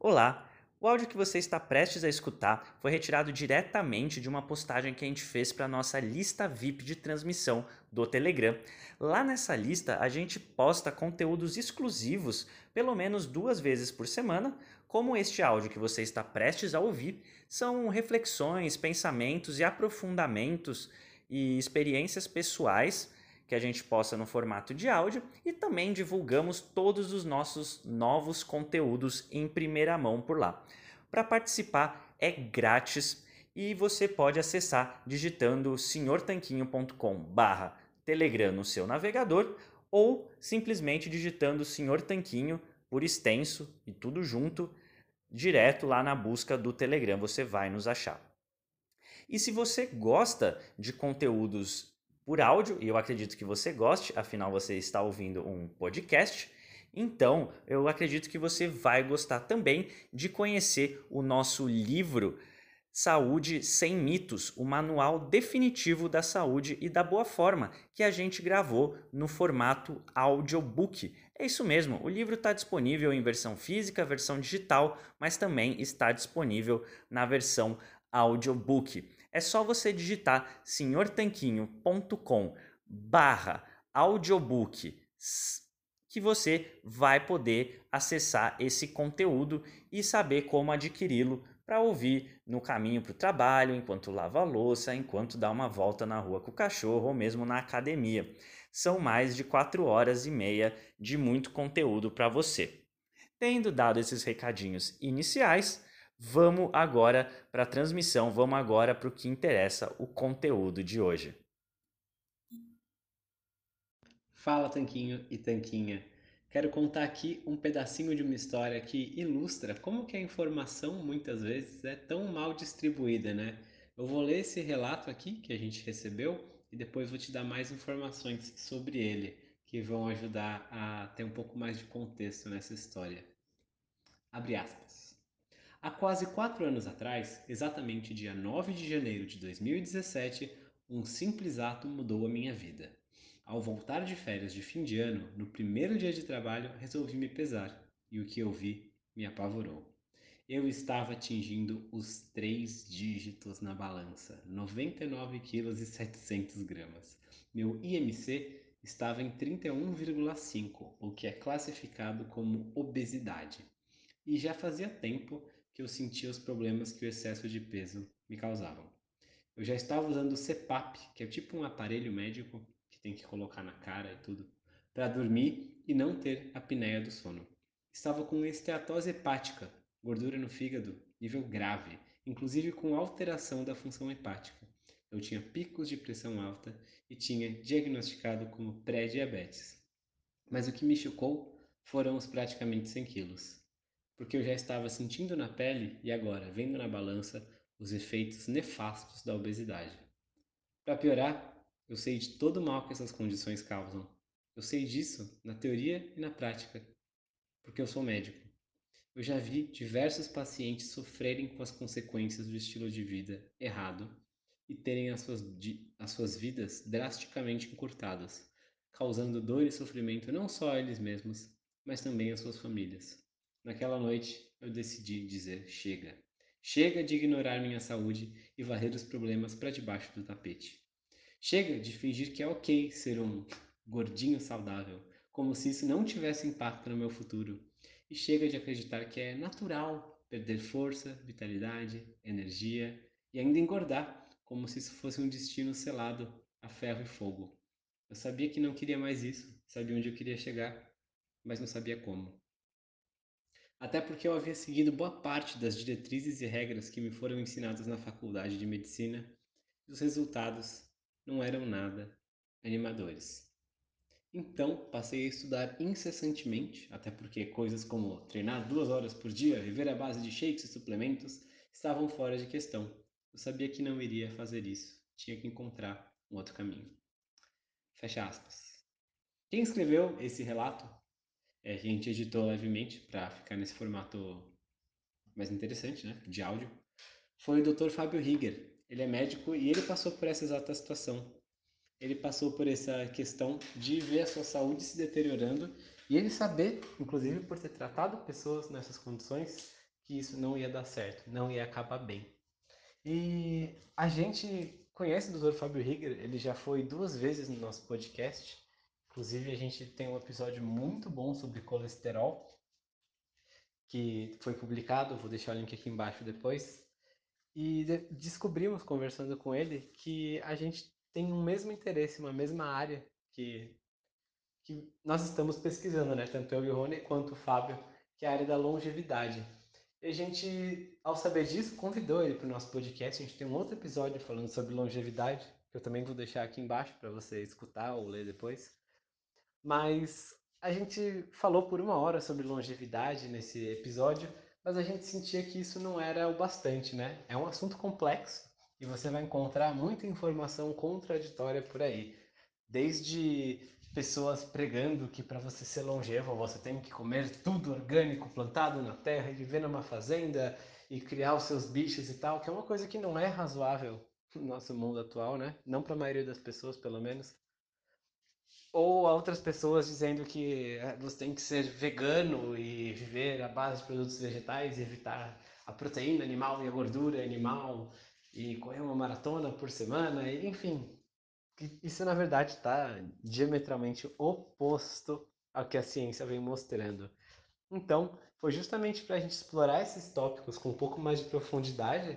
Olá! O áudio que você está prestes a escutar foi retirado diretamente de uma postagem que a gente fez para a nossa lista VIP de transmissão do Telegram. Lá nessa lista a gente posta conteúdos exclusivos pelo menos duas vezes por semana, como este áudio que você está prestes a ouvir, são reflexões, pensamentos e aprofundamentos e experiências pessoais que a gente posta no formato de áudio e também divulgamos todos os nossos novos conteúdos em primeira mão por lá. Para participar é grátis e você pode acessar digitando senhortanquinho.com/telegram no seu navegador ou simplesmente digitando Senhor Tanquinho por extenso e tudo junto direto lá na busca do Telegram, você vai nos achar. E se você gosta de conteúdos por áudio, e eu acredito que você goste, afinal você está ouvindo um podcast. Então, eu acredito que você vai gostar também de conhecer o nosso livro Saúde Sem Mitos, o manual definitivo da saúde e da boa forma, que a gente gravou no formato audiobook. É isso mesmo, o livro está disponível em versão física, versão digital, mas também está disponível na versão audiobook é só você digitar senhortanquinho.com barra audiobook que você vai poder acessar esse conteúdo e saber como adquiri-lo para ouvir no caminho para o trabalho, enquanto lava a louça, enquanto dá uma volta na rua com o cachorro ou mesmo na academia. São mais de quatro horas e meia de muito conteúdo para você. Tendo dado esses recadinhos iniciais, Vamos agora para a transmissão, vamos agora para o que interessa, o conteúdo de hoje. Fala Tanquinho e Tanquinha. Quero contar aqui um pedacinho de uma história que ilustra como que a informação muitas vezes é tão mal distribuída, né? Eu vou ler esse relato aqui que a gente recebeu e depois vou te dar mais informações sobre ele que vão ajudar a ter um pouco mais de contexto nessa história. Abre aspas. Há quase quatro anos atrás, exatamente dia 9 de janeiro de 2017, um simples ato mudou a minha vida. Ao voltar de férias de fim de ano, no primeiro dia de trabalho, resolvi me pesar e o que eu vi me apavorou. Eu estava atingindo os três dígitos na balança, 99 kg e 700 gramas. Meu IMC estava em 31,5, o que é classificado como obesidade. E já fazia tempo que eu sentia os problemas que o excesso de peso me causavam. Eu já estava usando o CPAP, que é tipo um aparelho médico que tem que colocar na cara e tudo, para dormir e não ter apneia do sono. Estava com esteatose hepática, gordura no fígado, nível grave, inclusive com alteração da função hepática. Eu tinha picos de pressão alta e tinha diagnosticado como pré-diabetes. Mas o que me chocou foram os praticamente 100 quilos porque eu já estava sentindo na pele e agora vendo na balança os efeitos nefastos da obesidade. Para piorar, eu sei de todo o mal que essas condições causam. Eu sei disso na teoria e na prática, porque eu sou médico. Eu já vi diversos pacientes sofrerem com as consequências do estilo de vida errado e terem as suas, as suas vidas drasticamente encurtadas, causando dor e sofrimento não só a eles mesmos, mas também às suas famílias. Naquela noite, eu decidi dizer chega. Chega de ignorar minha saúde e varrer os problemas para debaixo do tapete. Chega de fingir que é ok ser um gordinho saudável, como se isso não tivesse impacto no meu futuro. E chega de acreditar que é natural perder força, vitalidade, energia e ainda engordar, como se isso fosse um destino selado a ferro e fogo. Eu sabia que não queria mais isso, sabia onde eu queria chegar, mas não sabia como até porque eu havia seguido boa parte das diretrizes e regras que me foram ensinadas na faculdade de medicina e os resultados não eram nada animadores. Então, passei a estudar incessantemente, até porque coisas como treinar duas horas por dia, viver à base de shakes e suplementos estavam fora de questão. Eu sabia que não iria fazer isso, tinha que encontrar um outro caminho. Fecha aspas. Quem escreveu esse relato a gente editou levemente para ficar nesse formato mais interessante, né, de áudio, foi o Dr. Fábio Rieger. Ele é médico e ele passou por essa exata situação. Ele passou por essa questão de ver a sua saúde se deteriorando e ele saber, inclusive por ter tratado pessoas nessas condições, que isso não ia dar certo, não ia acabar bem. E a gente conhece o Dr. Fábio Rigger, ele já foi duas vezes no nosso podcast. Inclusive, a gente tem um episódio muito bom sobre colesterol, que foi publicado, vou deixar o link aqui embaixo depois. E de descobrimos, conversando com ele, que a gente tem um mesmo interesse, uma mesma área que, que nós estamos pesquisando, né? Tanto eu e o Rony quanto o Fábio, que é a área da longevidade. E a gente, ao saber disso, convidou ele para o nosso podcast. A gente tem um outro episódio falando sobre longevidade, que eu também vou deixar aqui embaixo para você escutar ou ler depois. Mas a gente falou por uma hora sobre longevidade nesse episódio, mas a gente sentia que isso não era o bastante, né? É um assunto complexo e você vai encontrar muita informação contraditória por aí. Desde pessoas pregando que para você ser longevo você tem que comer tudo orgânico, plantado na terra e viver numa fazenda e criar os seus bichos e tal, que é uma coisa que não é razoável no nosso mundo atual, né? Não para a maioria das pessoas, pelo menos. Ou outras pessoas dizendo que eh, você tem que ser vegano e viver à base de produtos vegetais e evitar a proteína animal e a gordura animal e correr uma maratona por semana, enfim, isso na verdade está diametralmente oposto ao que a ciência vem mostrando. Então, foi justamente para a gente explorar esses tópicos com um pouco mais de profundidade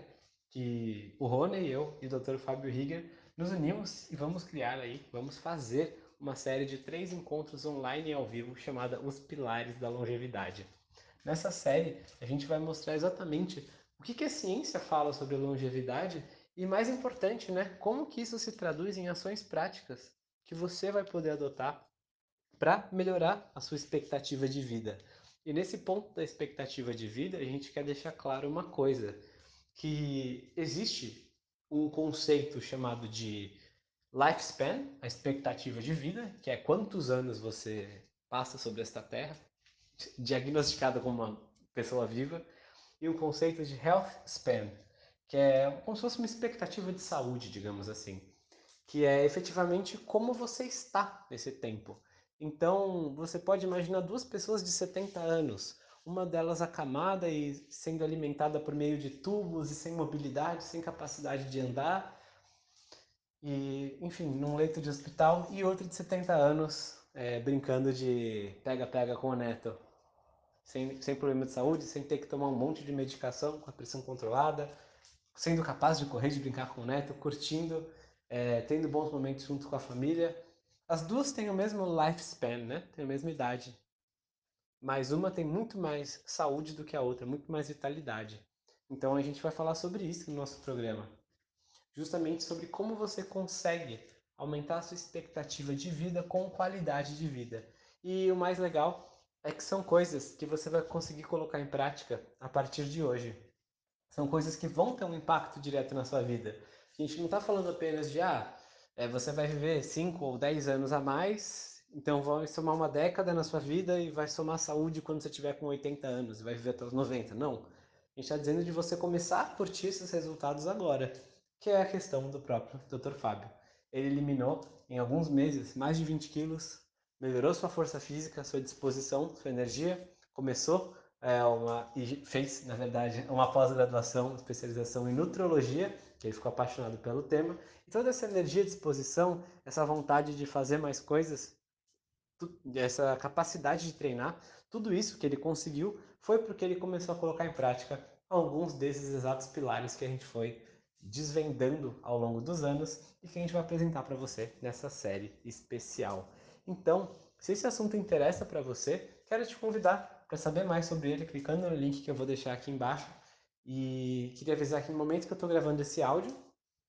que o Rony e eu e o Dr. Fábio Rigger nos unimos e vamos criar aí, vamos fazer uma série de três encontros online e ao vivo chamada Os Pilares da Longevidade. Nessa série, a gente vai mostrar exatamente o que, que a ciência fala sobre longevidade e mais importante, né, como que isso se traduz em ações práticas que você vai poder adotar para melhorar a sua expectativa de vida. E nesse ponto da expectativa de vida, a gente quer deixar claro uma coisa, que existe um conceito chamado de lifespan, a expectativa de vida, que é quantos anos você passa sobre esta terra, diagnosticada como uma pessoa viva, e o conceito de health span, que é como se fosse uma expectativa de saúde, digamos assim, que é efetivamente como você está nesse tempo. Então, você pode imaginar duas pessoas de 70 anos, uma delas acamada e sendo alimentada por meio de tubos e sem mobilidade, sem capacidade de andar, e, enfim, num leito de hospital, e outra de 70 anos é, brincando de pega-pega com o neto, sem, sem problema de saúde, sem ter que tomar um monte de medicação, com a pressão controlada, sendo capaz de correr, de brincar com o neto, curtindo, é, tendo bons momentos junto com a família. As duas têm o mesmo lifespan, né? Tem a mesma idade. Mas uma tem muito mais saúde do que a outra, muito mais vitalidade. Então a gente vai falar sobre isso no nosso programa. Justamente sobre como você consegue aumentar a sua expectativa de vida com qualidade de vida. E o mais legal é que são coisas que você vai conseguir colocar em prática a partir de hoje. São coisas que vão ter um impacto direto na sua vida. A gente não está falando apenas de, ah, é, você vai viver 5 ou 10 anos a mais, então vai somar uma década na sua vida e vai somar saúde quando você tiver com 80 anos, e vai viver até os 90. Não. A gente está dizendo de você começar a curtir esses resultados agora, que é a questão do próprio Dr. Fábio. Ele eliminou em alguns meses mais de 20 quilos, melhorou sua força física, sua disposição, sua energia, começou é, uma, e fez, na verdade, uma pós-graduação, especialização em nutrologia, que ele ficou apaixonado pelo tema. E toda essa energia, disposição, essa vontade de fazer mais coisas, essa capacidade de treinar, tudo isso que ele conseguiu foi porque ele começou a colocar em prática alguns desses exatos pilares que a gente foi desvendando ao longo dos anos e que a gente vai apresentar para você nessa série especial. Então, se esse assunto interessa para você, quero te convidar para saber mais sobre ele, clicando no link que eu vou deixar aqui embaixo. E queria avisar que no momento que eu estou gravando esse áudio,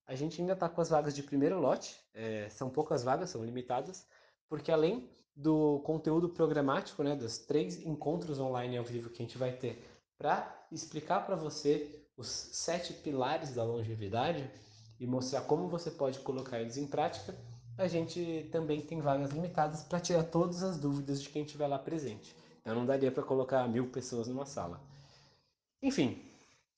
a gente ainda está com as vagas de primeiro lote. É, são poucas vagas, são limitadas, porque além do conteúdo programático, né, dos três encontros online ao vivo que a gente vai ter para explicar para você os sete pilares da longevidade e mostrar como você pode colocar eles em prática, a gente também tem vagas limitadas para tirar todas as dúvidas de quem estiver lá presente. Eu não daria para colocar mil pessoas numa sala. Enfim,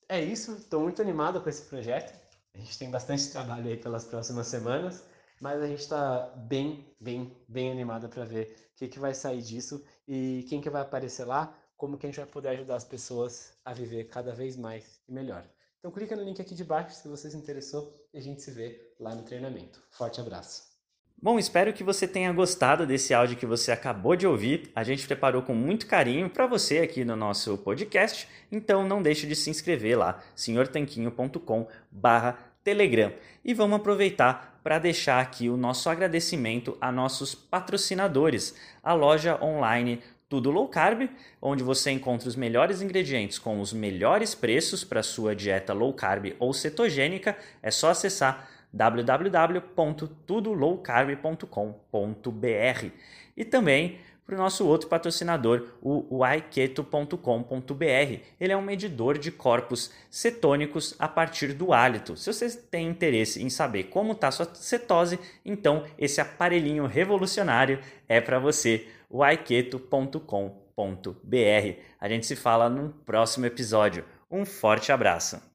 é isso. Estou muito animado com esse projeto. A gente tem bastante trabalho aí pelas próximas semanas, mas a gente está bem, bem, bem animado para ver o que, que vai sair disso e quem que vai aparecer lá. Como que a gente vai poder ajudar as pessoas a viver cada vez mais e melhor. Então clica no link aqui de baixo se você se interessou e a gente se vê lá no treinamento. Forte abraço. Bom, espero que você tenha gostado desse áudio que você acabou de ouvir. A gente preparou com muito carinho para você aqui no nosso podcast, então não deixe de se inscrever lá, senhortanquinho.com/telegram. E vamos aproveitar para deixar aqui o nosso agradecimento a nossos patrocinadores, a loja online tudo Low Carb, onde você encontra os melhores ingredientes com os melhores preços para sua dieta low carb ou cetogênica. É só acessar www.tudolowcarb.com.br e também para o nosso outro patrocinador, o yketo.com.br. Ele é um medidor de corpos cetônicos a partir do hálito. Se você tem interesse em saber como está sua cetose, então esse aparelhinho revolucionário é para você, o yketo.com.br. A gente se fala no próximo episódio. Um forte abraço!